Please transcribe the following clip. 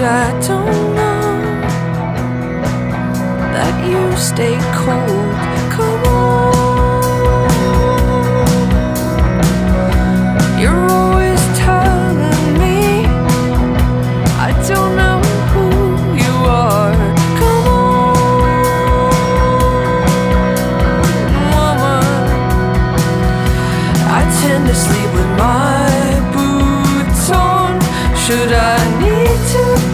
but I don't know that you stay cold. Come on, you're always telling me I don't know. who you are. Come on, woman. I tend to sleep with my boots on. Should I need to?